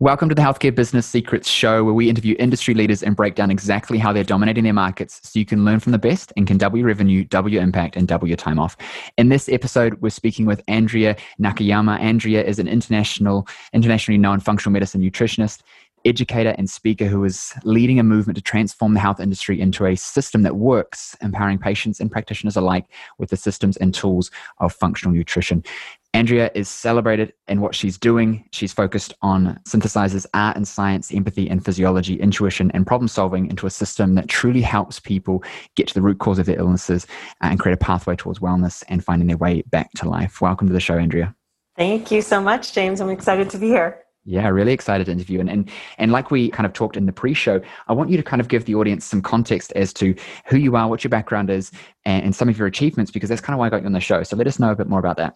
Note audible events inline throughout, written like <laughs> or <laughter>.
Welcome to the Healthcare Business Secrets Show, where we interview industry leaders and break down exactly how they're dominating their markets so you can learn from the best and can double your revenue, double your impact, and double your time off. In this episode, we're speaking with Andrea Nakayama. Andrea is an international, internationally known functional medicine nutritionist educator and speaker who is leading a movement to transform the health industry into a system that works, empowering patients and practitioners alike with the systems and tools of functional nutrition. Andrea is celebrated in what she's doing. She's focused on synthesizes art and science, empathy and physiology, intuition and problem solving into a system that truly helps people get to the root cause of their illnesses uh, and create a pathway towards wellness and finding their way back to life. Welcome to the show, Andrea. Thank you so much, James. I'm excited to be here. Yeah, really excited to interview. And, and and like we kind of talked in the pre-show, I want you to kind of give the audience some context as to who you are, what your background is, and, and some of your achievements, because that's kind of why I got you on the show. So let us know a bit more about that.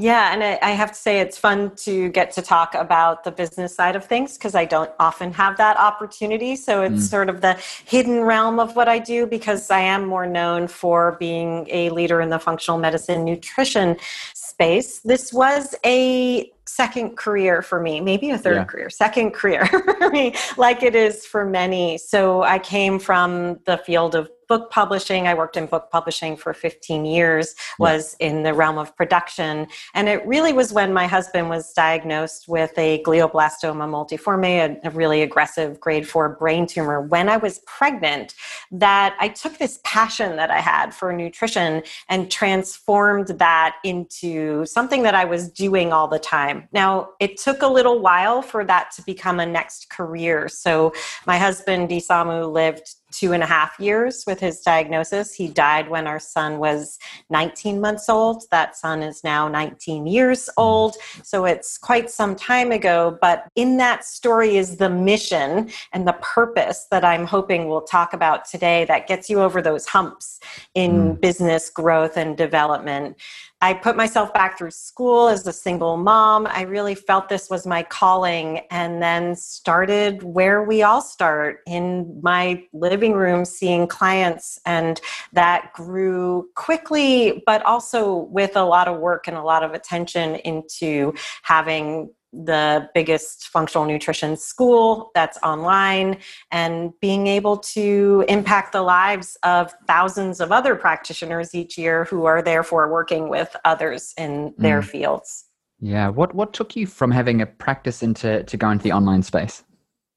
Yeah, and I, have to say it's fun to get to talk about the business side of things because I don't often have that opportunity. So it's mm. sort of the hidden realm of what I do because I am more known for being a leader in the functional medicine nutrition space. This was a second career for me, maybe a third yeah. career, second <laughs> career for me, like it is for many. So I came from the field of book publishing. I worked in book publishing for 15 years, was yeah. in the realm of production. And it really was when my husband was diagnosed with a glioblastoma multiforme, a, a really aggressive grade four brain tumor, when I was pregnant, that I took this passion that I had for nutrition and transformed that into something that I was doing all the time. Now, it took a little while for that to become a next career. So my husband, Isamu, lived two and a half years with his diagnosis. He died when our son was 19 months old. That son is now 19 years old. So it's quite some time ago. But in that story is the mission and the purpose that I'm hoping we'll talk about today that gets you over those humps in mm. business growth and development. I put myself back through school as a single mom. I really felt this was my calling and then started where we all start in my living room, seeing clients. And that grew quickly, but also with a lot of work and a lot of attention into having the biggest functional nutrition school that's online and being able to impact the lives of thousands of other practitioners each year who are therefore working with others in their mm. fields. Yeah. What what took you from having a practice into to go into the online space?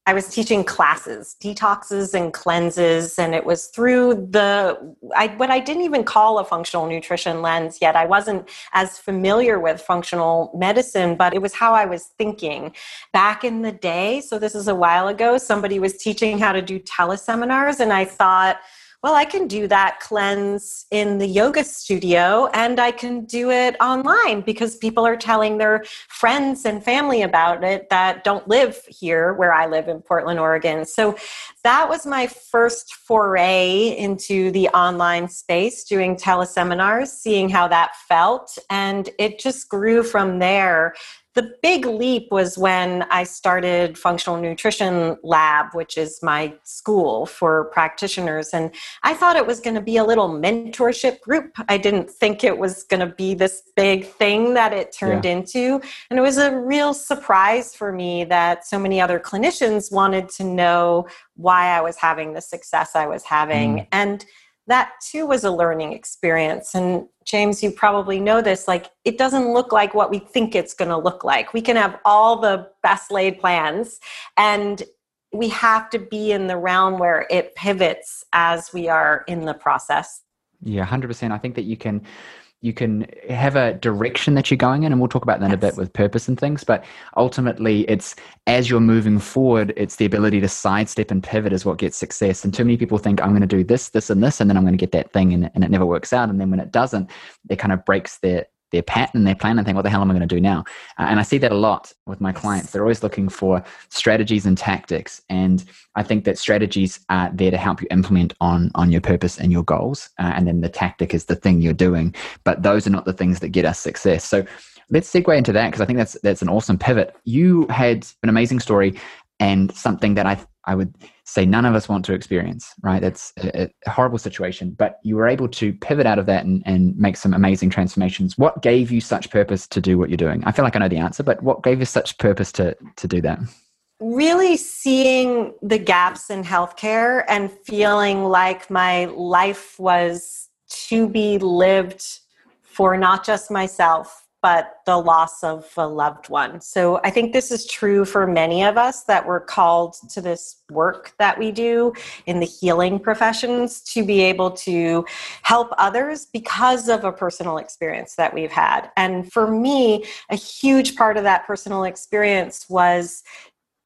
I was teaching classes, detoxes and cleanses, and it was through the I, what I didn't even call a functional nutrition lens yet. I wasn't as familiar with functional medicine, but it was how I was thinking back in the day. So this is a while ago. Somebody was teaching how to do teleseminars, and I thought well, I can do that cleanse in the yoga studio and I can do it online because people are telling their friends and family about it that don't live here where I live in Portland, Oregon. So that was my first foray into the online space, doing teleseminars, seeing how that felt. And it just grew from there the big leap was when I started Functional Nutrition Lab, which is my school for practitioners. And I thought it was going to be a little mentorship group. I didn't think it was going to be this big thing that it turned yeah. into. And it was a real surprise for me that so many other clinicians wanted to know why I was having the success I was having. Mm. And that too was a learning experience. And James, you probably know this, like it doesn't look like what we think it's going to look like. We can have all the best laid plans and we have to be in the realm where it pivots as we are in the process. Yeah, 100%. I think that you can you can have a direction that you're going in and we'll talk about that yes. a bit with purpose and things but ultimately it's as you're moving forward it's the ability to sidestep and pivot is what gets success and too many people think i'm going to do this this and this and then i'm going to get that thing and, and it never works out and then when it doesn't it kind of breaks their their pattern, their plan, and think, what the hell am I going to do now? Uh, and I see that a lot with my clients. They're always looking for strategies and tactics. And I think that strategies are there to help you implement on, on your purpose and your goals. Uh, and then the tactic is the thing you're doing. But those are not the things that get us success. So let's segue into that because I think that's that's an awesome pivot. You had an amazing story and something that I I would say none of us want to experience, right? That's a, a, horrible situation, but you were able to pivot out of that and, and make some amazing transformations. What gave you such purpose to do what you're doing? I feel like I know the answer, but what gave you such purpose to to do that? really seeing the gaps in healthcare and feeling like my life was to be lived for not just myself, but the loss of a loved one. So I think this is true for many of us that we're called to this work that we do in the healing professions to be able to help others because of a personal experience that we've had. And for me, a huge part of that personal experience was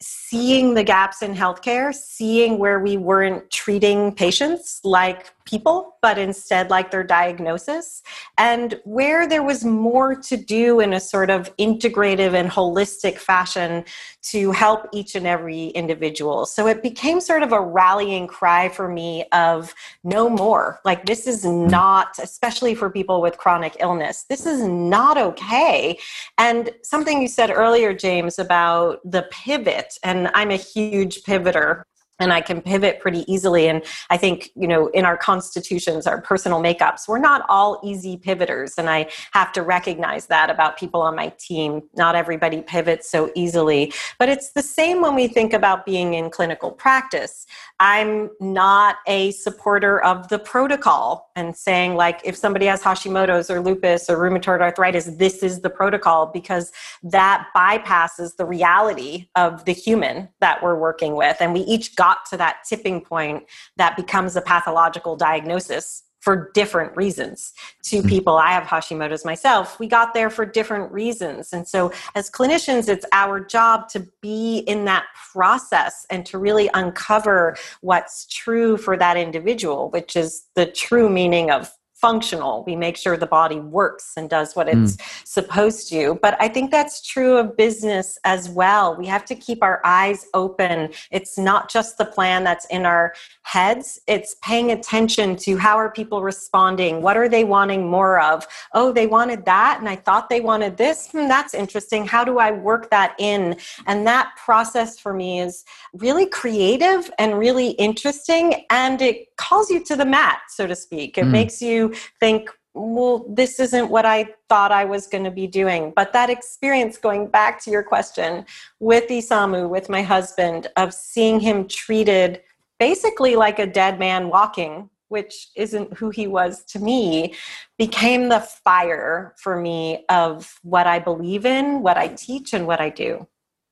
seeing the gaps in healthcare, seeing where we weren't treating patients like people, but instead like their diagnosis, and where there was more to do in a sort of integrative and holistic fashion to help each and every individual. So it became sort of a rallying cry for me of no more. Like, this is not, especially for people with chronic illness, this is not okay. And something you said earlier, James, about the pivot, and I'm a huge pivoter and I can pivot pretty easily. And I think, you know, in our constitutions, our personal makeups, we're not all easy pivoters. And I have to recognize that about people on my team. Not everybody pivots so easily. But it's the same when we think about being in clinical practice. I'm not a supporter of the protocol and saying, like, if somebody has Hashimoto's or lupus or rheumatoid arthritis, this is the protocol, because that bypasses the reality of the human that we're working with. And we each got got to that tipping point that becomes a pathological diagnosis for different reasons to hmm. people. I have Hashimoto's myself. We got there for different reasons. And so, as clinicians, it's our job to be in that process and to really uncover what's true for that individual, which is the true meaning of functional. We make sure the body works and does what it's mm. supposed to. But I think that's true of business as well. We have to keep our eyes open. It's not just the plan that's in our heads, it's paying attention to how are people responding? What are they wanting more of? Oh, they wanted that, and I thought they wanted this. Hmm, that's interesting. How do I work that in? And that process for me is really creative and really interesting, and it calls you to the mat, so to speak. It mm. makes you think, well, this isn't what I thought I was going to be doing. But that experience, going back to your question, with Isamu, with my husband, of seeing him treated basically like a dead man walking, which isn't who he was to me, became the fire for me of what I believe in, what I teach, and what I do.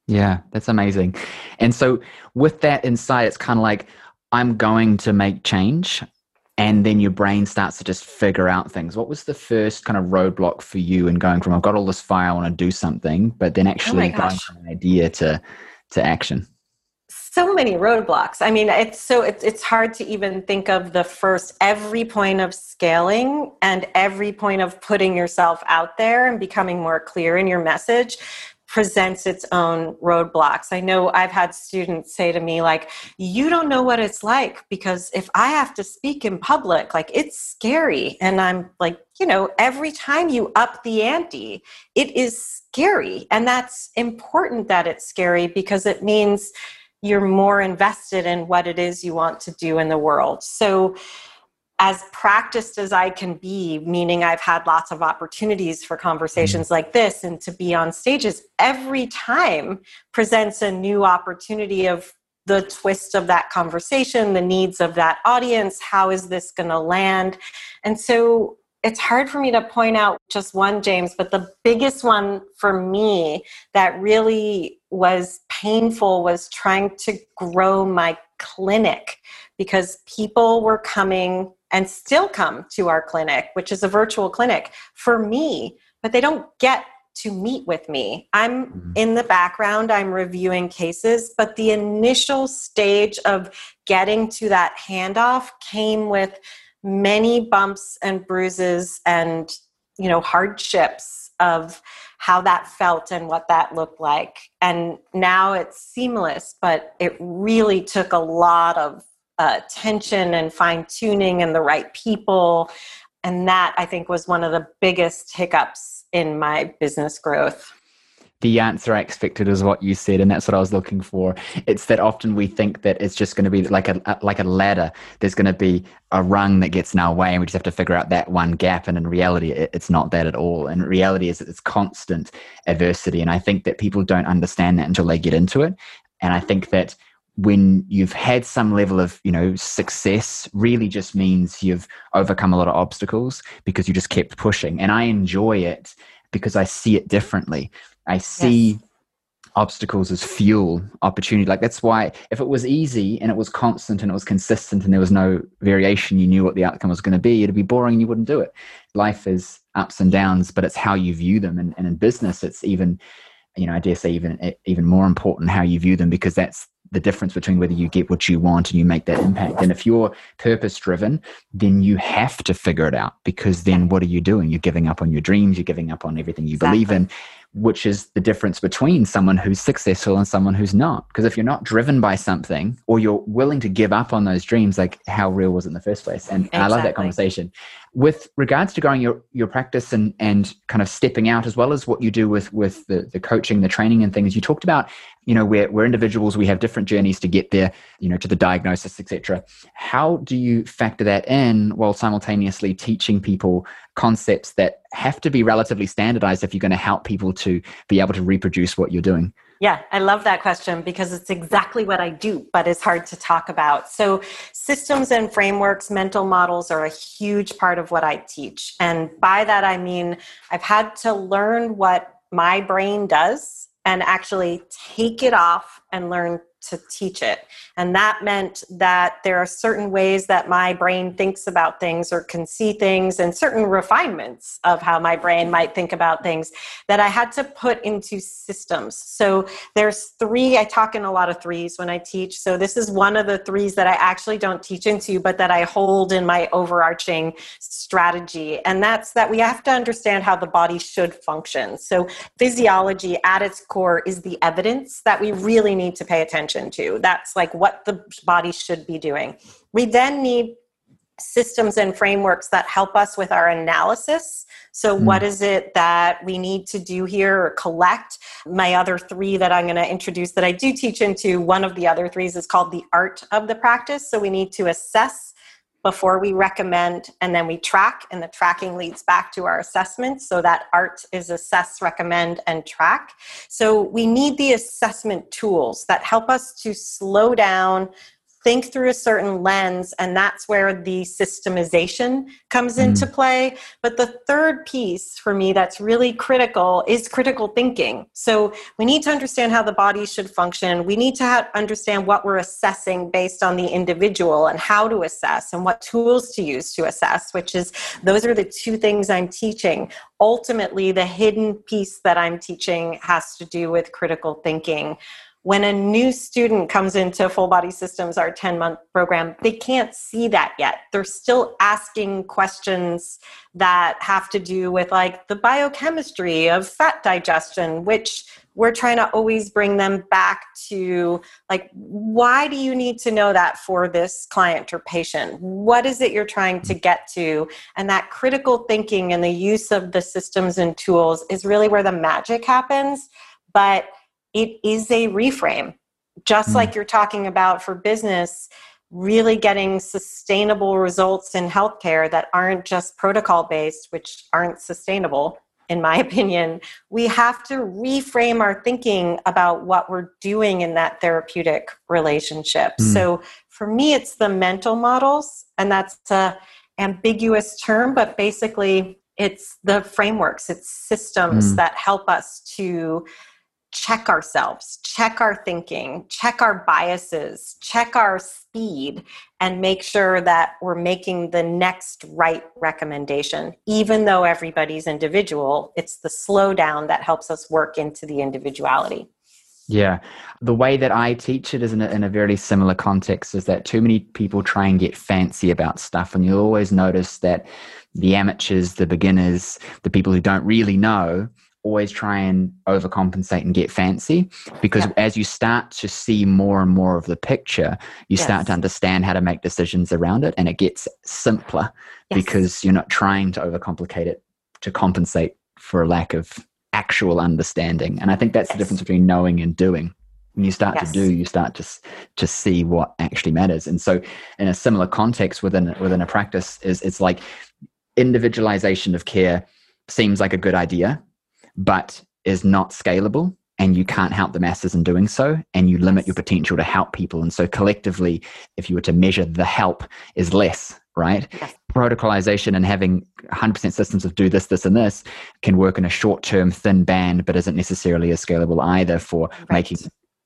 Yeah, that's amazing. And so, with that insight, it's kind of like, I'm going to make change and then your brain starts to just figure out things. What was the first kind of roadblock for you in going from I've got all this fire, I want to do something, but then oh actually oh going from an idea to to action? So many roadblocks. I mean, it's so it's it's hard to even think of the first every point of scaling and every point of putting yourself out there and becoming more clear in your message presents its own roadblocks. I know I've had students say to me, like, you don't know what it's like because if I have to speak in public, like, it's scary. And I'm like, you know, every time you up the ante, it is scary. And that's important that it's scary because it means you're more invested in what it is you want to do in the world. So, as practiced as I can be, meaning I've had lots of opportunities for conversations mm-hmm. like this and to be on stages, every time presents a new opportunity of the twist of that conversation, the needs of that audience, how is this going to land? And so it's hard for me to point out just one, James, but the biggest one for me that really was painful was trying to grow my clinic because people were coming and still come to our clinic, which is a virtual clinic for me, but they don't get to meet with me. I'm mm-hmm. in the background, I'm reviewing cases, but the initial stage of getting to that handoff came with many bumps and bruises and you know hardships of how that felt and what that looked like and now it's seamless but it really took a lot of uh, tension and fine tuning and the right people. And that I think was one of the biggest hiccups in my business growth. The answer I expected is what you said, and that's what I was looking for. It's that often we think that it's just going to be like a like a ladder. There's going to be a rung that gets in our way, and we just have to figure out that one gap. And in reality, it's not that at all. And reality is it's constant adversity, and I think that people don't understand that until they get into it And I think that when you've had some level of you know success really just means you've overcome a lot of obstacles because you just kept pushing. And i enjoy it because i see it differently. I see yes. obstacles as fuel opportunity. Like that's why if it was easy and it was constant and it was consistent and there was no variation you knew what the outcome was going to be it'd be boring and you wouldn't do it. Life is ups and downs but it's how you view them. And, and in business it's even you know i dare say even even more important how you view them because that's the difference between whether you get what you want and you make that impact. And if you're purpose driven, then you have to figure it out because then what are you doing? You're giving up on your dreams, you're giving up on everything you exactly. believe in, which is the difference between someone who's successful and someone who's not. Because if you're not driven by something or you're willing to give up on those dreams, like how real was it in the first place? And, exactly. I love that conversation. With regards to growing your, your practice and, and kind of stepping out, as well as what you do with, with the, the coaching, the training and things, you talked about, you know, we're, we're individuals, we have different journeys to get there, you know, to the diagnosis, etc. How do you factor that in while simultaneously teaching people concepts that have to be relatively standardized if you're going to help people to be able to reproduce what you're doing? Yeah, I love that question because it's exactly what I do, but it's hard to talk about. So, systems and frameworks, mental models are a huge part of what I teach. And by that, I mean I've had to learn what my brain does and actually take it off and learn to teach it. And that meant that there are certain ways that my brain thinks about things or can see things and certain refinements of how my brain might think about things that I had to put into systems. So there's three, I talk in a lot of threes when I teach. So this is one of the threes that I actually don't teach into, but that I hold in my overarching strategy. And that's that we have to understand how the body should function. So physiology at its core is the evidence that we really need to pay attention attention to. That's like what the body should be doing. We then need systems and frameworks that help us with our analysis. So, mm. what is it that we need to do here or collect? My other three that I'm going to introduce that I do teach into, one of the other threes is called the art of the practice. So, we need to assess before we recommend and then we track and the tracking leads back to our assessment so that art is assess recommend and track. So we need the assessment tools that help us to slow down think through a certain lens and that's where the systemization comes mm. into play. But the third piece for me that's really critical is critical thinking. So we need to understand how the body should function. We need to have, understand what we're assessing based on the individual and how to assess and what tools to use to assess which is those are the two things i'm teaching. Ultimately the hidden piece that i'm teaching has to do with critical thinking when a new student comes into full body systems our 10 month program they can't see that yet. They're still asking questions that have to do with like the biochemistry of fat digestion which we're trying to always bring them back to like why do you need to know that for this client or patient? What is it you're trying to get to? And that critical thinking and the use of the systems and tools is really where the magic happens. But it is a reframe. Just mm. like you're talking about for business, really getting sustainable results in healthcare that aren't just protocol based, which aren't sustainable, in my <laughs> opinion, we have to reframe our thinking about what we're doing in that therapeutic relationship. Mm. So for me, it's the mental models, and that's a ambiguous term, but basically it's the frameworks, it's systems mm. that help us to check ourselves, check our thinking, check our biases, check our speed, and make sure that we're making the next right recommendation. Even though everybody's individual, it's the slowdown that helps us work into the individuality. Yeah. The way that I teach it is in a, in a very similar context is that too many people try and get fancy about stuff. And you'll always notice that the amateurs, the beginners, the people who don't really know always try and overcompensate and get fancy because yeah. as you start to see more and more of the picture you yes. start to understand how to make decisions around it and it gets simpler yes. because you're not trying to overcomplicate it to compensate for a lack of actual understanding and i think that's yes. the difference between knowing and doing when you start to do you start to to see what actually matters and so in a similar context within within a practice is it's like individualization of care seems like a good idea but is not scalable and you can't help the masses in doing so and you limit your potential to help people and so collectively if you were to measure the help is less right yes. protocolization and having 100% systems of do this this and this can work in a short term thin band but isn't necessarily as scalable either for right. making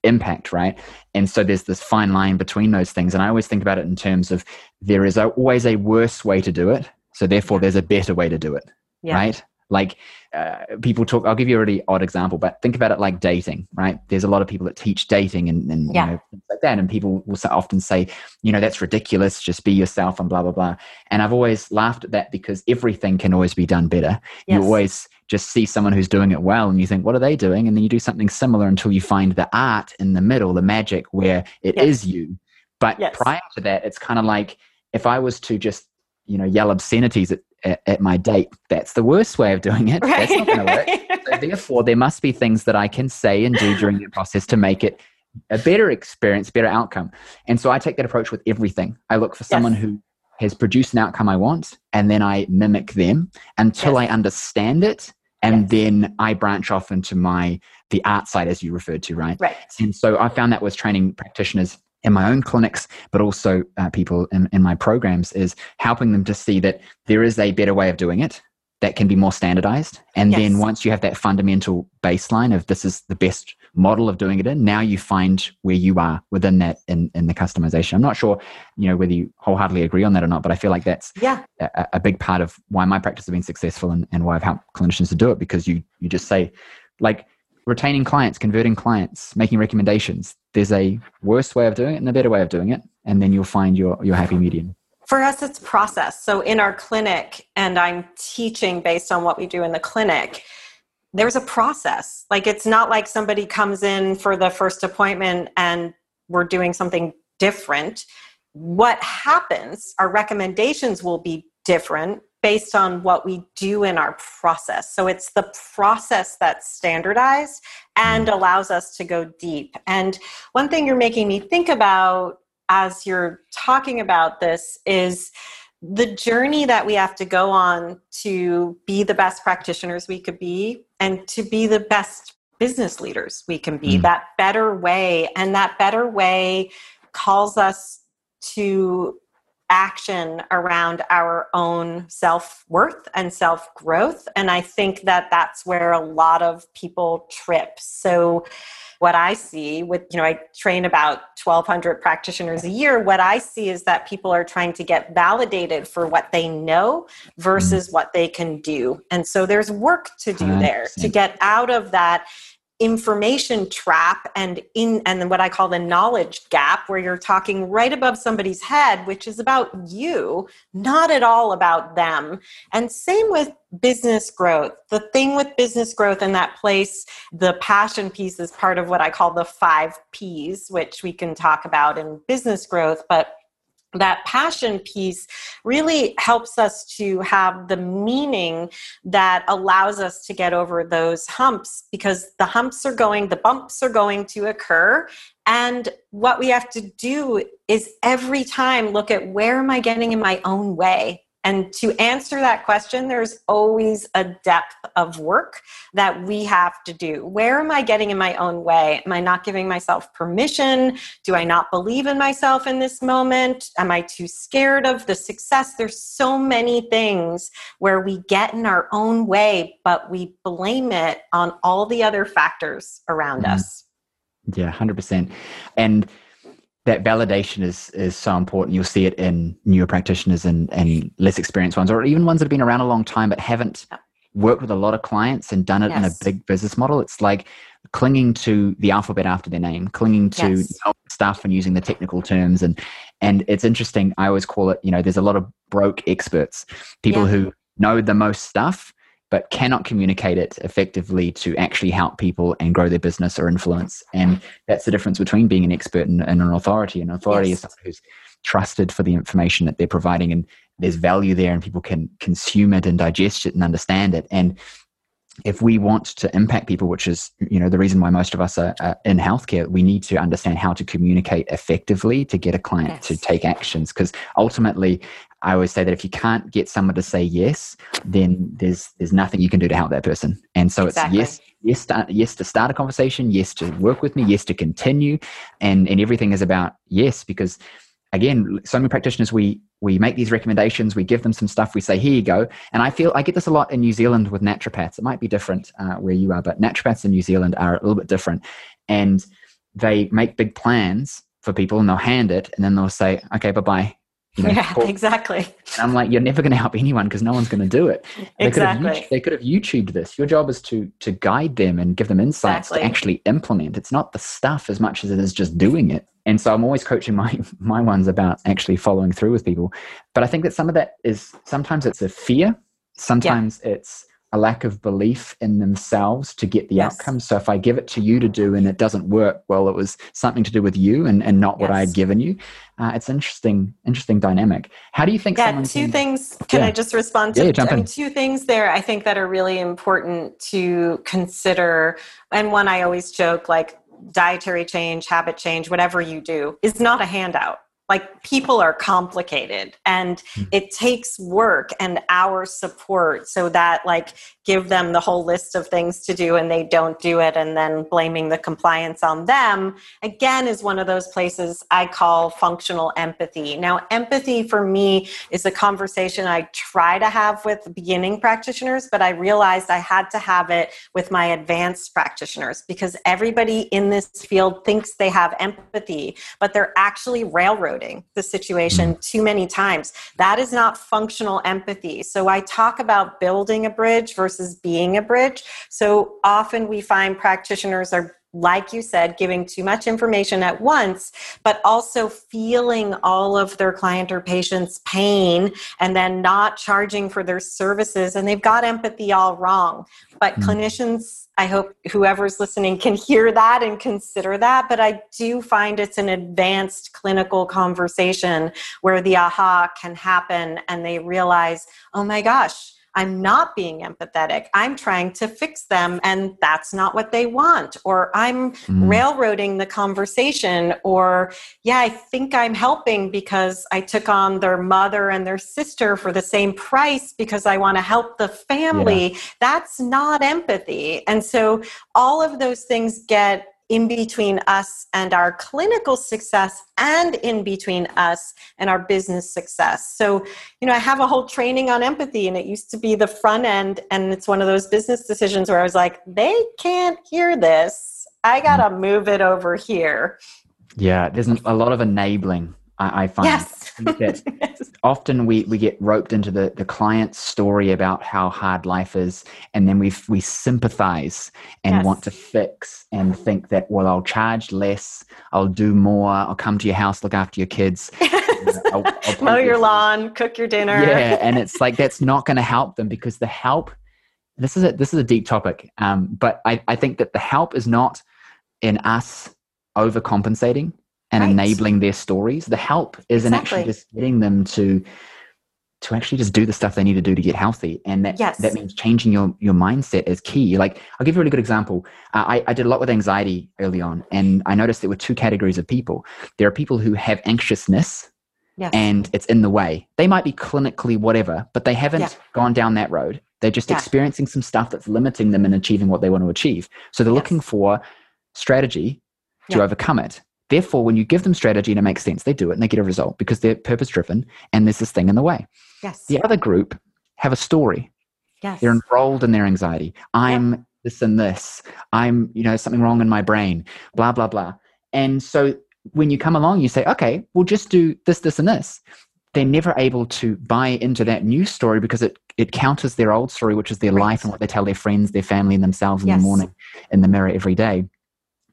impact right and so there's this fine line between those things and i always think about it in terms of there is always a worse way to do it so therefore there's a better way to do it yeah. right like uh, people talk, I'll give you a really odd example, but think about it like dating, right? There's a lot of people that teach dating and, and yeah. you know, things like that. And people will often say, you know, that's ridiculous. Just be yourself and blah, blah, blah. And I've always laughed at that because everything can always be done better. Yes. You always just see someone who's doing it well and you think, what are they doing? And then you do something similar until you find the art in the middle, the magic where it yes. is you. But yes. prior to that, it's kind of like if I was to just, you know, yell obscenities at at, at, my date. That's the worst way of doing it. Right. That's not going to work. so therefore, there must be things that I can say and do during the process to make it a better experience, better outcome. And so I take that approach with everything. I look for someone yes. who has produced an outcome I want, and then I mimic them until yes. I understand it. And yes. then I branch off into my the art side, as you referred to, right? Right. And so I found that was training practitioners in my own clinics, but also uh, people in, in my programs, is helping them to see that there is a better way of doing it that can be more standardized. And yes. then once you have that fundamental baseline of this is the best model of doing it in, now you find where you are within that in, in the customization. I'm not sure, you know, whether you wholeheartedly agree on that or not, but I feel like that's yeah. a, a big part of why my practice has been successful and, and why I've helped clinicians to do it because you you just say like retaining clients, converting clients, making recommendations. There's a worse way of doing it and a better way of doing it, and then you'll find your your happy medium. For us, it's process. So in our clinic, and I'm teaching based on what we do in the clinic. There's a process. Like it's not like somebody comes in for the first appointment and we're doing something different. What happens, our recommendations will be different based on what we do in our process. So it's the process that's standardized and mm. allows us to go deep. And one thing you're making me think about as you're talking about this is the journey that we have to go on to be the best practitioners we could be and to be the best business leaders we can be, mm. that better way. And that better way calls us to action around our own self worth and self growth. And I think that that's where a lot of people trip. So, what I see with, you know, I train about 1,200 practitioners a year. What I see is that people are trying to get validated for what they know versus mm. what they can do. And so there's work to do there to get out of that information trap and in and what I call the knowledge gap where you're talking right above somebody's head which is about you not at all about them. And same with business growth. The thing with business growth in that place the passion piece is part of what I call the 5 Ps which we can talk about in business growth but that passion piece really helps us to have the meaning that allows us to get over those humps because the humps are going, the bumps are going to occur. And what we have to do is every time look at where am I getting in my own way? And to answer that question, there's always a depth of work that we have to do. Where am I getting in my own way? Am I not giving myself permission? Do I not believe in myself in this moment? Am I too scared of the success? There's so many things where we get in our own way, but we blame it on all the other factors around mm. us. Yeah, 100%. And that validation is is so important. You'll see it in newer practitioners and, and less experienced ones, or even ones that have been around a long time but haven't worked with a lot of clients and done it yes. in a big business model. It's like clinging to the alphabet after their name, clinging to yes. stuff and using the technical terms. And and it's interesting. I always call it, you know, there's a lot of broke experts, people yeah. who know the most stuff but cannot communicate it effectively to actually help people and grow their business or influence. And that's the difference between being an expert and, and an authority. An authority yes. is someone who's trusted for the information that they're providing, and there's value there, and people can consume it and digest it and understand it. And if we want to impact people, which is you know the reason why most of us are, are in healthcare, we need to understand how to communicate effectively to get a client yes. to take actions. Because ultimately, I always say that if you can't get someone to say yes, then there's there's nothing you can do to help that person. And so exactly. it's yes, yes, start, yes to start a conversation, yes to work with me, yes to continue, and and everything is about yes because again, so many practitioners we we make these recommendations, we give them some stuff, we say here you go, and I feel I get this a lot in New Zealand with naturopaths. It might be different uh, where you are, but naturopaths in New Zealand are a little bit different, and they make big plans for people and they'll hand it and then they'll say, okay, bye bye. You know, yeah, exactly. And I'm like, you're never going to help anyone because no one's going to do it. They exactly. Could have, they could have YouTubed this. Your job is to to guide them and give them insights exactly. to actually implement. It's not the stuff as much as it is just doing it. And so I'm always coaching my <laughs> my ones about actually following through with people. But I think that some of that is sometimes it's a fear. Sometimes yeah. it's a lack of belief in themselves to get the yes. outcome. So if I give it to you to do and it doesn't work, well, it was something to do with you and, and not what I had given you. Uh, it's interesting, interesting dynamic. How do you think? Yeah, two can, things. Can yeah. I just respond to? Yeah, jump I mean, two things there. I think that are really important to consider. And one I always joke, like dietary change, habit change, whatever you do, is not a handout like people are complicated and hmm. it takes work and our support so that like give them the whole list of things to do and they don't do it and then blaming the compliance on them again is one of those places i call functional empathy now empathy for me is a conversation i try to have with beginning practitioners but i realized i had to have it with my advanced practitioners because everybody in this field thinks they have empathy but they're actually the situation mm. too many times. That is not functional empathy. So I talk about building a bridge versus being a bridge. So often we find practitioners are like you said, giving too much information at once, but also feeling all of their client or patient's pain and then not charging for their services. And they've got empathy all wrong. But mm. clinicians I hope whoever's listening can hear that and consider that. But I do find it's an advanced clinical conversation where the aha can happen and they realize, oh my gosh, I'm not being empathetic. I'm trying to fix them, and that's not what they want. Or I'm mm. railroading the conversation. Or, yeah, I think I'm helping because I took on their mother and their sister for the same price because I want to help the family. Yeah. That's not empathy. And so all of those things get in between us and our clinical success and in between us and our business success. So, you know, I have a whole training on empathy and it used to be the front end and it's one of those business decisions where I was like, they can't hear this. I got to move it over here. Yeah, there's a lot of enabling I, I find yes. <laughs> that yes. often we, we get roped into the, the client's story about how hard life is, and then we we sympathize and yes. want to fix and think that well, I'll charge less, I'll do more, I'll come to your house, look after your kids, <laughs> I'll, I'll mow your lawn, cook your dinner. Yeah, and it's like that's not going to help them because the help. This is a this is a deep topic, um, but I, I think that the help is not in us overcompensating and right. enabling their stories. The help is exactly. in actually just getting them to to actually just do the stuff they need to do to get healthy and that yes. that means changing your your mindset is key like i'll give you a really good example uh, I, I did a lot with anxiety early on and i noticed there were two categories of people there are people who have anxiousness yes. and it's in the way they might be clinically whatever but they haven't yeah. gone down that road they're just yeah. experiencing some stuff that's limiting them in achieving what they want to achieve so they're yes. looking for strategy to yeah. overcome it Therefore, when you give them strategy and it makes sense, they do it and they get a result because they're purpose driven and there's this thing in the way. Yes. The other group have a story. Yes. They're enrolled in their anxiety. I'm yep. this and this. I'm, you know, something wrong in my brain, blah, blah, blah. And so when you come along, you say, okay, we'll just do this, this, and this. They're never able to buy into that new story because it, it counters their old story, which is their right. life and what they tell their friends, their family, and themselves in yes. the morning in the mirror every day.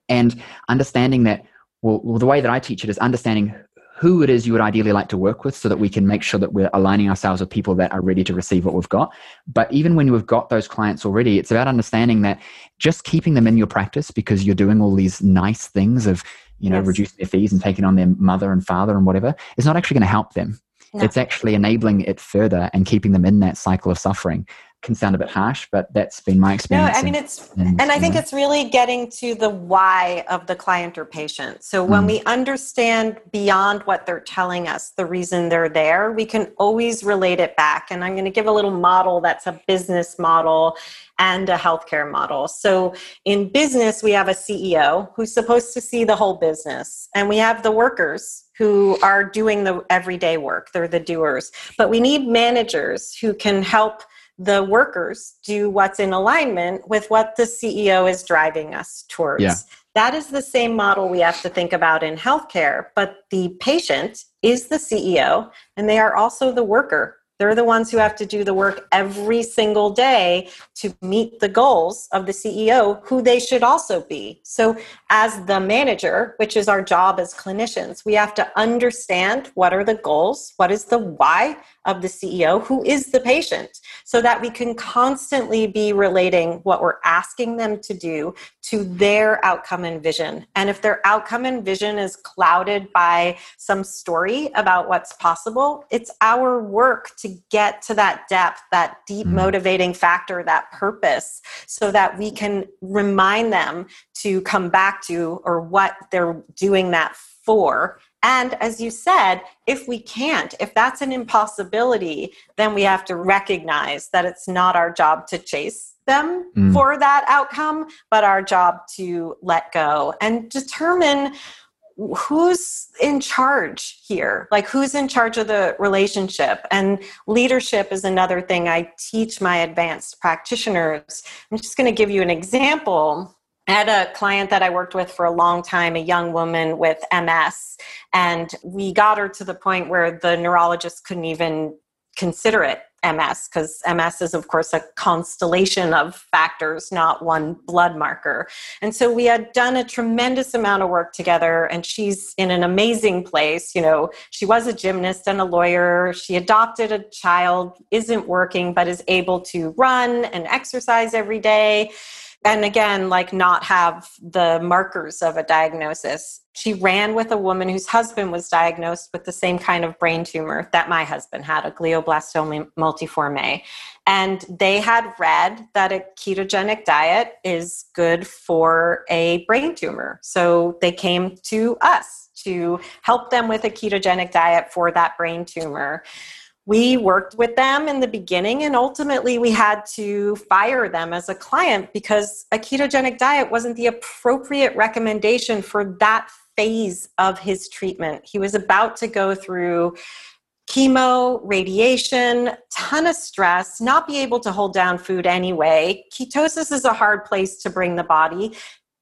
And understanding that well, well, the way that I teach it is understanding who it is you would ideally like to work with so that we can make sure that we're aligning ourselves with people that are ready to receive what we've got. But even when we've got those clients already, it's about understanding that just keeping them in your practice because you're doing all these nice things of, you know, yes. reducing their fees and taking on their mother and father and whatever is not actually going to help them. No. It's actually enabling it further and keeping them in that cycle of suffering can sound a bit harsh, but that's been my experience. No, I mean it's, and, and I think it's really getting to the why of the client or patient. So when mm. we understand beyond what they're telling us, the reason they're there, we can always relate it back. And I'm going to give a little model that's a business model and a healthcare model. So in business, we have a CEO who's supposed to see the whole business, and we have the workers who are doing the everyday work. They're the doers. But we need managers who can help the workers do what's in alignment with what the CEO is driving us towards. Yeah. That is the same model we have to think about in healthcare, but the patient is the CEO and they are also the worker they're the ones who have to do the work every single day to meet the goals of the CEO, who they should also be. So, as the manager, which is our job as clinicians, we have to understand what are the goals, what is the why of the CEO, who is the patient, so that we can constantly be relating what we're asking them to do to their outcome and vision. And if their outcome and vision is clouded by some story about what's possible, it's our work to get to that depth, that deep mm. motivating factor, that purpose, so that we can remind them to come back to or what they're doing that for and as you said, if we can't, if that's an impossibility, then we have to recognize that it's not our job to chase them mm. for that outcome, but our job to let go and determine who's in charge here? Like who's in charge of the relationship? And leadership is another thing i teach my advanced practitioners. I'm just going to give you an example. I had a client that I worked with for a long time, a young woman with MS, and we got her to the point where the neurologist couldn't even consider it MS because MS is, of course, a constellation of factors, not one blood marker. And so we had done a tremendous amount of work together, and she's in an amazing place. You know, she was a gymnast and a lawyer. She adopted a child, isn't working, but is able to run and exercise every day and again like not have the markers of a diagnosis. She ran with a woman whose husband was diagnosed with the same kind of brain tumor that my husband had a glioblastoma multiforme. And they had read that a ketogenic diet is good for a brain tumor. So they came to us to help them with a ketogenic diet for that brain tumor we worked with them in the beginning and ultimately we had to fire them as a client because a ketogenic diet wasn't the appropriate recommendation for that phase of his treatment. He was about to go through chemo, radiation, ton of stress, not be able to hold down food anyway. Ketosis is a hard place to bring the body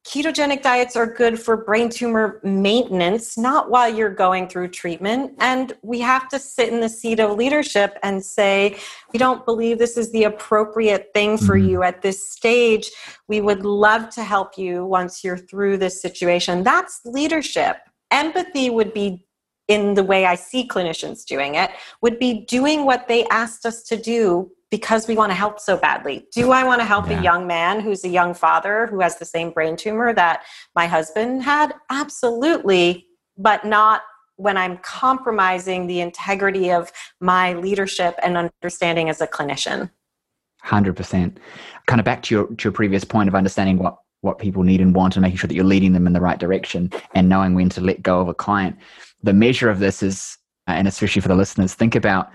ketogenic diets are good for brain tumor maintenance, not while you're going through treatment. And we have to sit in the seat of leadership and say, we don't believe this is the appropriate thing for mm-hmm. you at this stage. We would love to help you once you're through this situation. That's leadership. Empathy would be in the way I see clinicians doing it, would be doing what they asked us to do because we want to help so badly. Do I want to help yeah. a young man who's a young father who has the same brain tumor that my husband had? Absolutely, but not when I'm compromising the integrity of my leadership and understanding as a clinician. 100%. Kind of back to your, to your previous point of understanding what, what people need and want and making sure that you're leading them in the right direction and knowing when to let go of a client. The measure of this is, and especially for the listeners, think about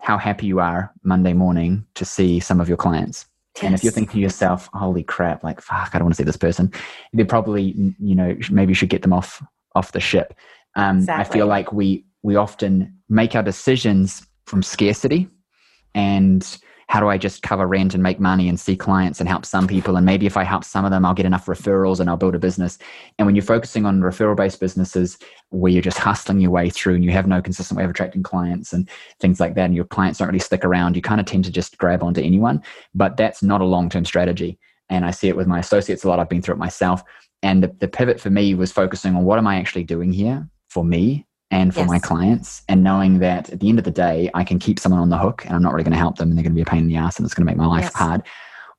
how happy you are Monday morning to see some of your clients. Yes. And if you're thinking to yourself, holy crap, like, fuck, I don't want to see this person, they probably, you know, maybe you should get them off, off the ship. Um, exactly. I feel like we, we often make our decisions from scarcity and how do I just cover rent and make money and see clients and help some people? And maybe if I help some of them, I'll get enough referrals and I'll build a business. And when you're focusing on referral based businesses where you're just hustling your way through and you have no consistent way of attracting clients and things like that, and your clients don't really stick around, you kind of tend to just grab onto anyone. But that's not a long term strategy. And I see it with my associates a lot. I've been through it myself. And the, the pivot for me was focusing on what am I actually doing here for me and for yes. my clients and knowing that at the end of the day i can keep someone on the hook and i'm not really going to help them and they're going to be a pain in the ass and it's going to make my life yes. hard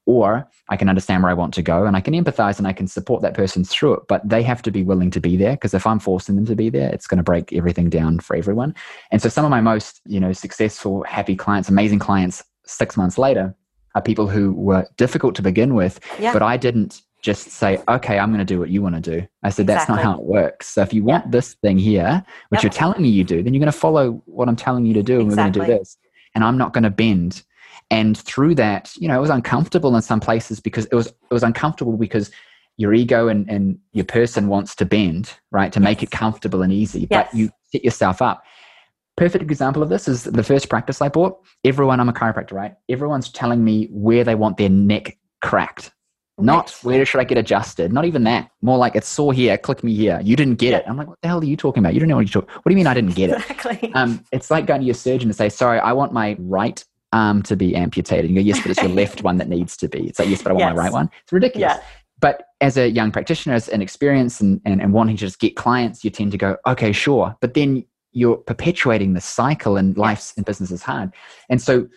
or i can understand where i want to go and i can empathize and i can support that person through it but they have to be willing to be there because if i'm forcing them to be there it's going to break everything down for everyone and so some of my most you know successful happy clients amazing clients six months later are people who were difficult to begin with, Yeah. but I didn't just say, okay, I'm going to do what you want to do. I said, that's not how it works. So if you want this thing here, which Yep. you're telling me you do, then you're going to follow what I'm telling you to do, and we're going to do this. And I'm not going to bend. And through that, you know, it was uncomfortable in some places because it was it was uncomfortable because your ego and, and your person wants to bend, right, to make it comfortable and easy. Yes. But you set yourself up. Perfect example of this is the first practice I bought. Everyone, I'm a chiropractor, right? Everyone's telling me where they want their neck cracked. Not where should I get adjusted? Not even that. More like it's sore here, click me here. You didn't get it. I'm like, what the hell are you talking about? You don't know what you're talking. What do you mean I didn't get it? Exactly. <laughs> Um, it's like going to your surgeon to say, sorry, I want my right arm to be amputated. And you go, yes, but it's your left one that needs to be. It's like, yes, but I want Yes. my right one. It's ridiculous. yeah. But as a young practitioner, as an experience and, and, and wanting to just get clients, you tend to go, okay, sure. But then you're perpetuating the cycle and life and business is hard. And so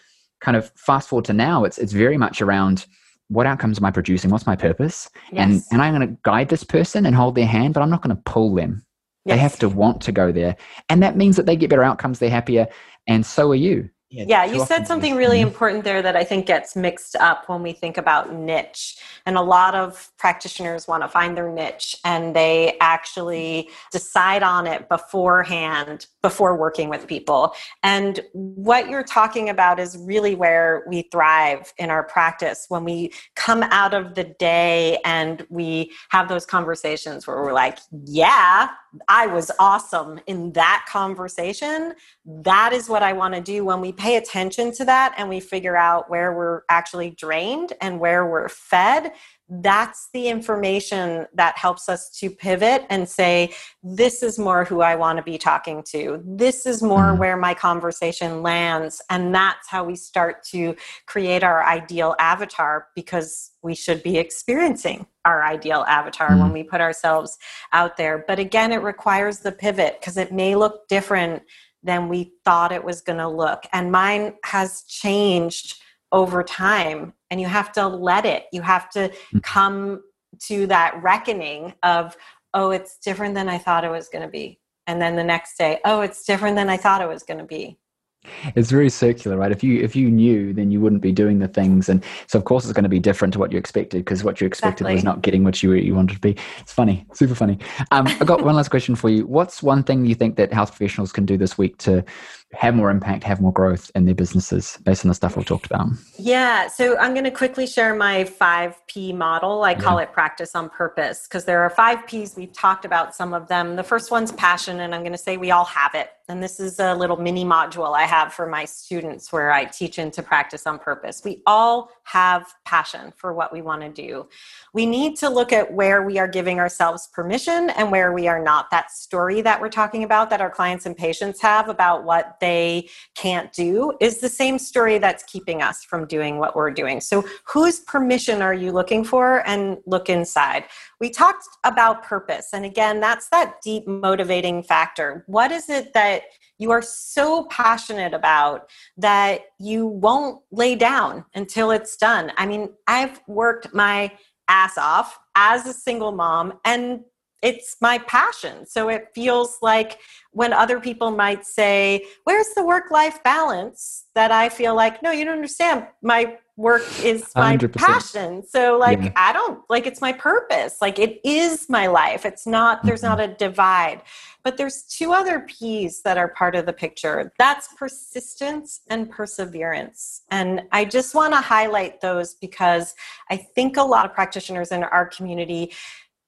kind of fast forward to now, it's it's very much around what outcomes am I producing? What's my purpose? And Yes. and I'm going to guide this person and hold their hand, but I'm not going to pull them. They have to want to go there. And that means that they get better outcomes, they're happier, and so are you. Yeah, too you said something really important there that I think gets mixed up when we think about niche. And a lot of practitioners want to find their niche and they actually decide on it beforehand before working with people. And what you're talking about is really where we thrive in our practice when we come out of the day and we have those conversations where we're like, yeah, I was awesome in that conversation that is what I want to do when we pay attention to that and we figure out where we're actually drained and where we're fed. That's the information that helps us to pivot and say, This is more who I want to be talking to. This is more Mhm. where my conversation lands. And that's how we start to create our ideal avatar because we should be experiencing our ideal avatar when Mhm. we put ourselves out there. But again, it requires the pivot because it may look different than we thought it was going to look. And mine has changed over time. And you have to let it, you have to Mhm. come to that reckoning of, oh, it's different than I thought it was going to be. And then the next day, oh, it's different than I thought it was going to be. it's very circular right if you if you knew then you wouldn't be doing the things and so of course it's going to be different to what you expected because what you expected was not getting what you you wanted to be it's funny super funny um i got <laughs> one last question for you what's one thing you think that health professionals can do this week to have more impact have more growth in their businesses based on the stuff we've talked about Yeah, so I'm going to quickly share my 5P model. I call it practice on purpose because there are five P's. We've talked about some of them. The first one's passion, and I'm going to say we all have it. And this is a little mini module I have for my students where I teach into practice on purpose. We all have passion for what we want to do. We need to look at where we are giving ourselves permission and where we are not. That story that we're talking about, that our clients and patients have about what they can't do, is the same story that's keeping us from doing what we're doing. So, whose permission are you looking for? And look inside. We talked about purpose. And again, that's that deep motivating factor. What is it that you are so passionate about that you won't lay down until it's done? I mean, I've worked my ass off as a single mom and it's my passion. So it feels like when other people might say, Where's the work life balance? that I feel like, No, you don't understand. My work is my 100%. passion. So, like, Yeah. I don't like it's my purpose. Like, it is my life. It's not, there's not mm-hmm. a divide. But there's two other P's that are part of the picture that's persistence and perseverance. And I just want to highlight those because I think a lot of practitioners in our community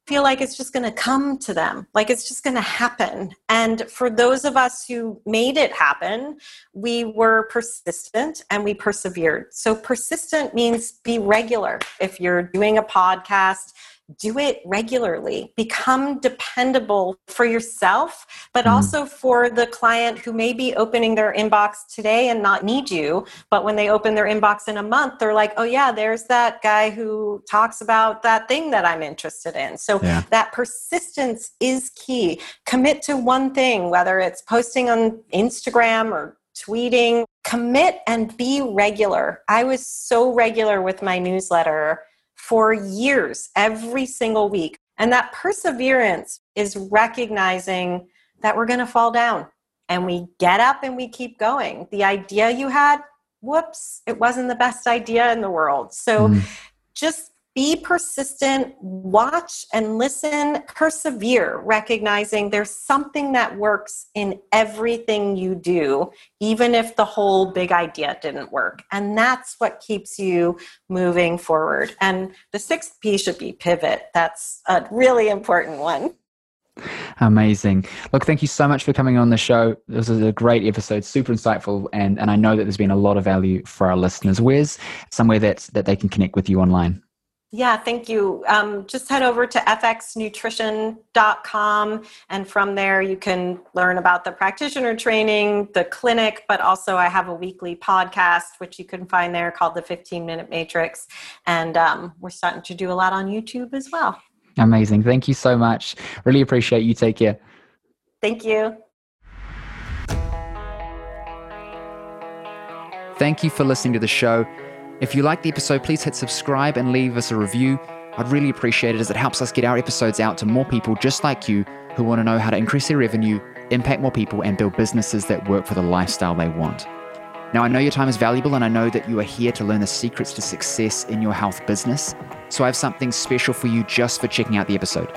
feel like it's just going to come to them, like it's just going to happen. And for those of us who made it happen, we were persistent and we persevered. So, persistent means be regular. If you're doing a podcast, do it regularly. Become dependable for yourself, but Mhm. also for the client who may be opening their inbox today and not need you. But when they open their inbox in a month, they're like, oh, yeah, there's that guy who talks about that thing that I'm interested in. So Yeah. that persistence is key. Commit to one thing, whether it's posting on Instagram or tweeting. Commit and be regular. I was so regular with my newsletter for years, every single week. And that perseverance is recognizing that we're going to fall down and we get up and we keep going. The idea you had, whoops, it wasn't the best idea in the world. So mm. just be persistent, watch and listen, persevere, recognizing there's something that works in everything you do, even if the whole big idea didn't work. And that's what keeps you moving forward. And the sixth P should be pivot. That's a really important one. Amazing. Look, thank you so much for coming on the show. This is a great episode, super insightful, and, and I know that there's been a lot of value for our listeners. Where's somewhere that, that they can connect with you online? Yeah, thank you. Um, just head over to fxnutrition.com, and from there you can learn about the practitioner training, the clinic, but also I have a weekly podcast, which you can find there called the 15 Minute Matrix. And um, we're starting to do a lot on YouTube as well. Amazing. Thank you so much. Really appreciate you. Take care. Thank you. Thank you for listening to the show. If you like the episode, please hit subscribe and leave us a review. I'd really appreciate it as it helps us get our episodes out to more people just like you who want to know how to increase their revenue, impact more people, and build businesses that work for the lifestyle they want. Now, I know your time is valuable and I know that you are here to learn the secrets to success in your health business. So I have something special for you just for checking out the episode.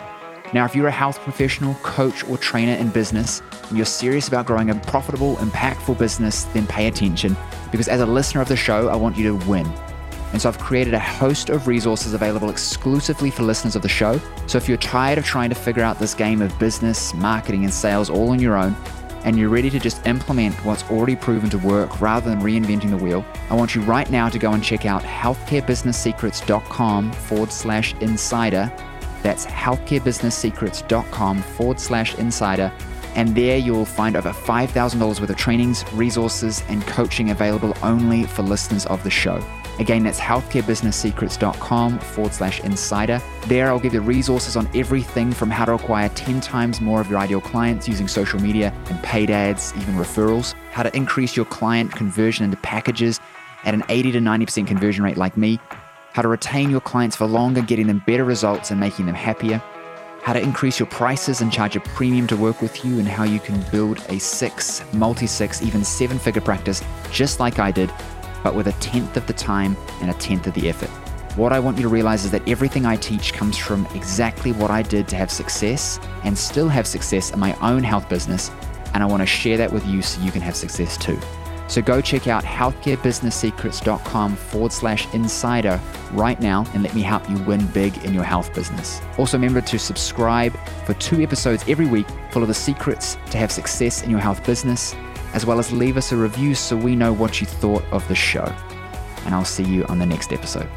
Now, if you're a health professional, coach, or trainer in business, and you're serious about growing a profitable, impactful business, then pay attention because as a listener of the show, I want you to win. And so I've created a host of resources available exclusively for listeners of the show. So if you're tired of trying to figure out this game of business, marketing, and sales all on your own, and you're ready to just implement what's already proven to work rather than reinventing the wheel, I want you right now to go and check out healthcarebusinesssecrets.com forward slash insider that's healthcarebusinesssecrets.com forward slash insider. And there you'll find over $5,000 worth of trainings, resources, and coaching available only for listeners of the show. Again, that's healthcarebusinesssecrets.com forward slash insider. There, I'll give you resources on everything from how to acquire 10 times more of your ideal clients using social media and paid ads, even referrals, how to increase your client conversion into packages at an 80 to 90% conversion rate like me, how to retain your clients for longer, getting them better results and making them happier, how to increase your prices and charge a premium to work with you, and how you can build a six, multi six, even seven figure practice just like I did, but with a tenth of the time and a tenth of the effort. What I want you to realize is that everything I teach comes from exactly what I did to have success and still have success in my own health business, and I want to share that with you so you can have success too. So go check out healthcarebusinesssecrets.com forward slash insider right now and let me help you win big in your health business. Also, remember to subscribe for two episodes every week full of the secrets to have success in your health business, as well as leave us a review so we know what you thought of the show. And I'll see you on the next episode.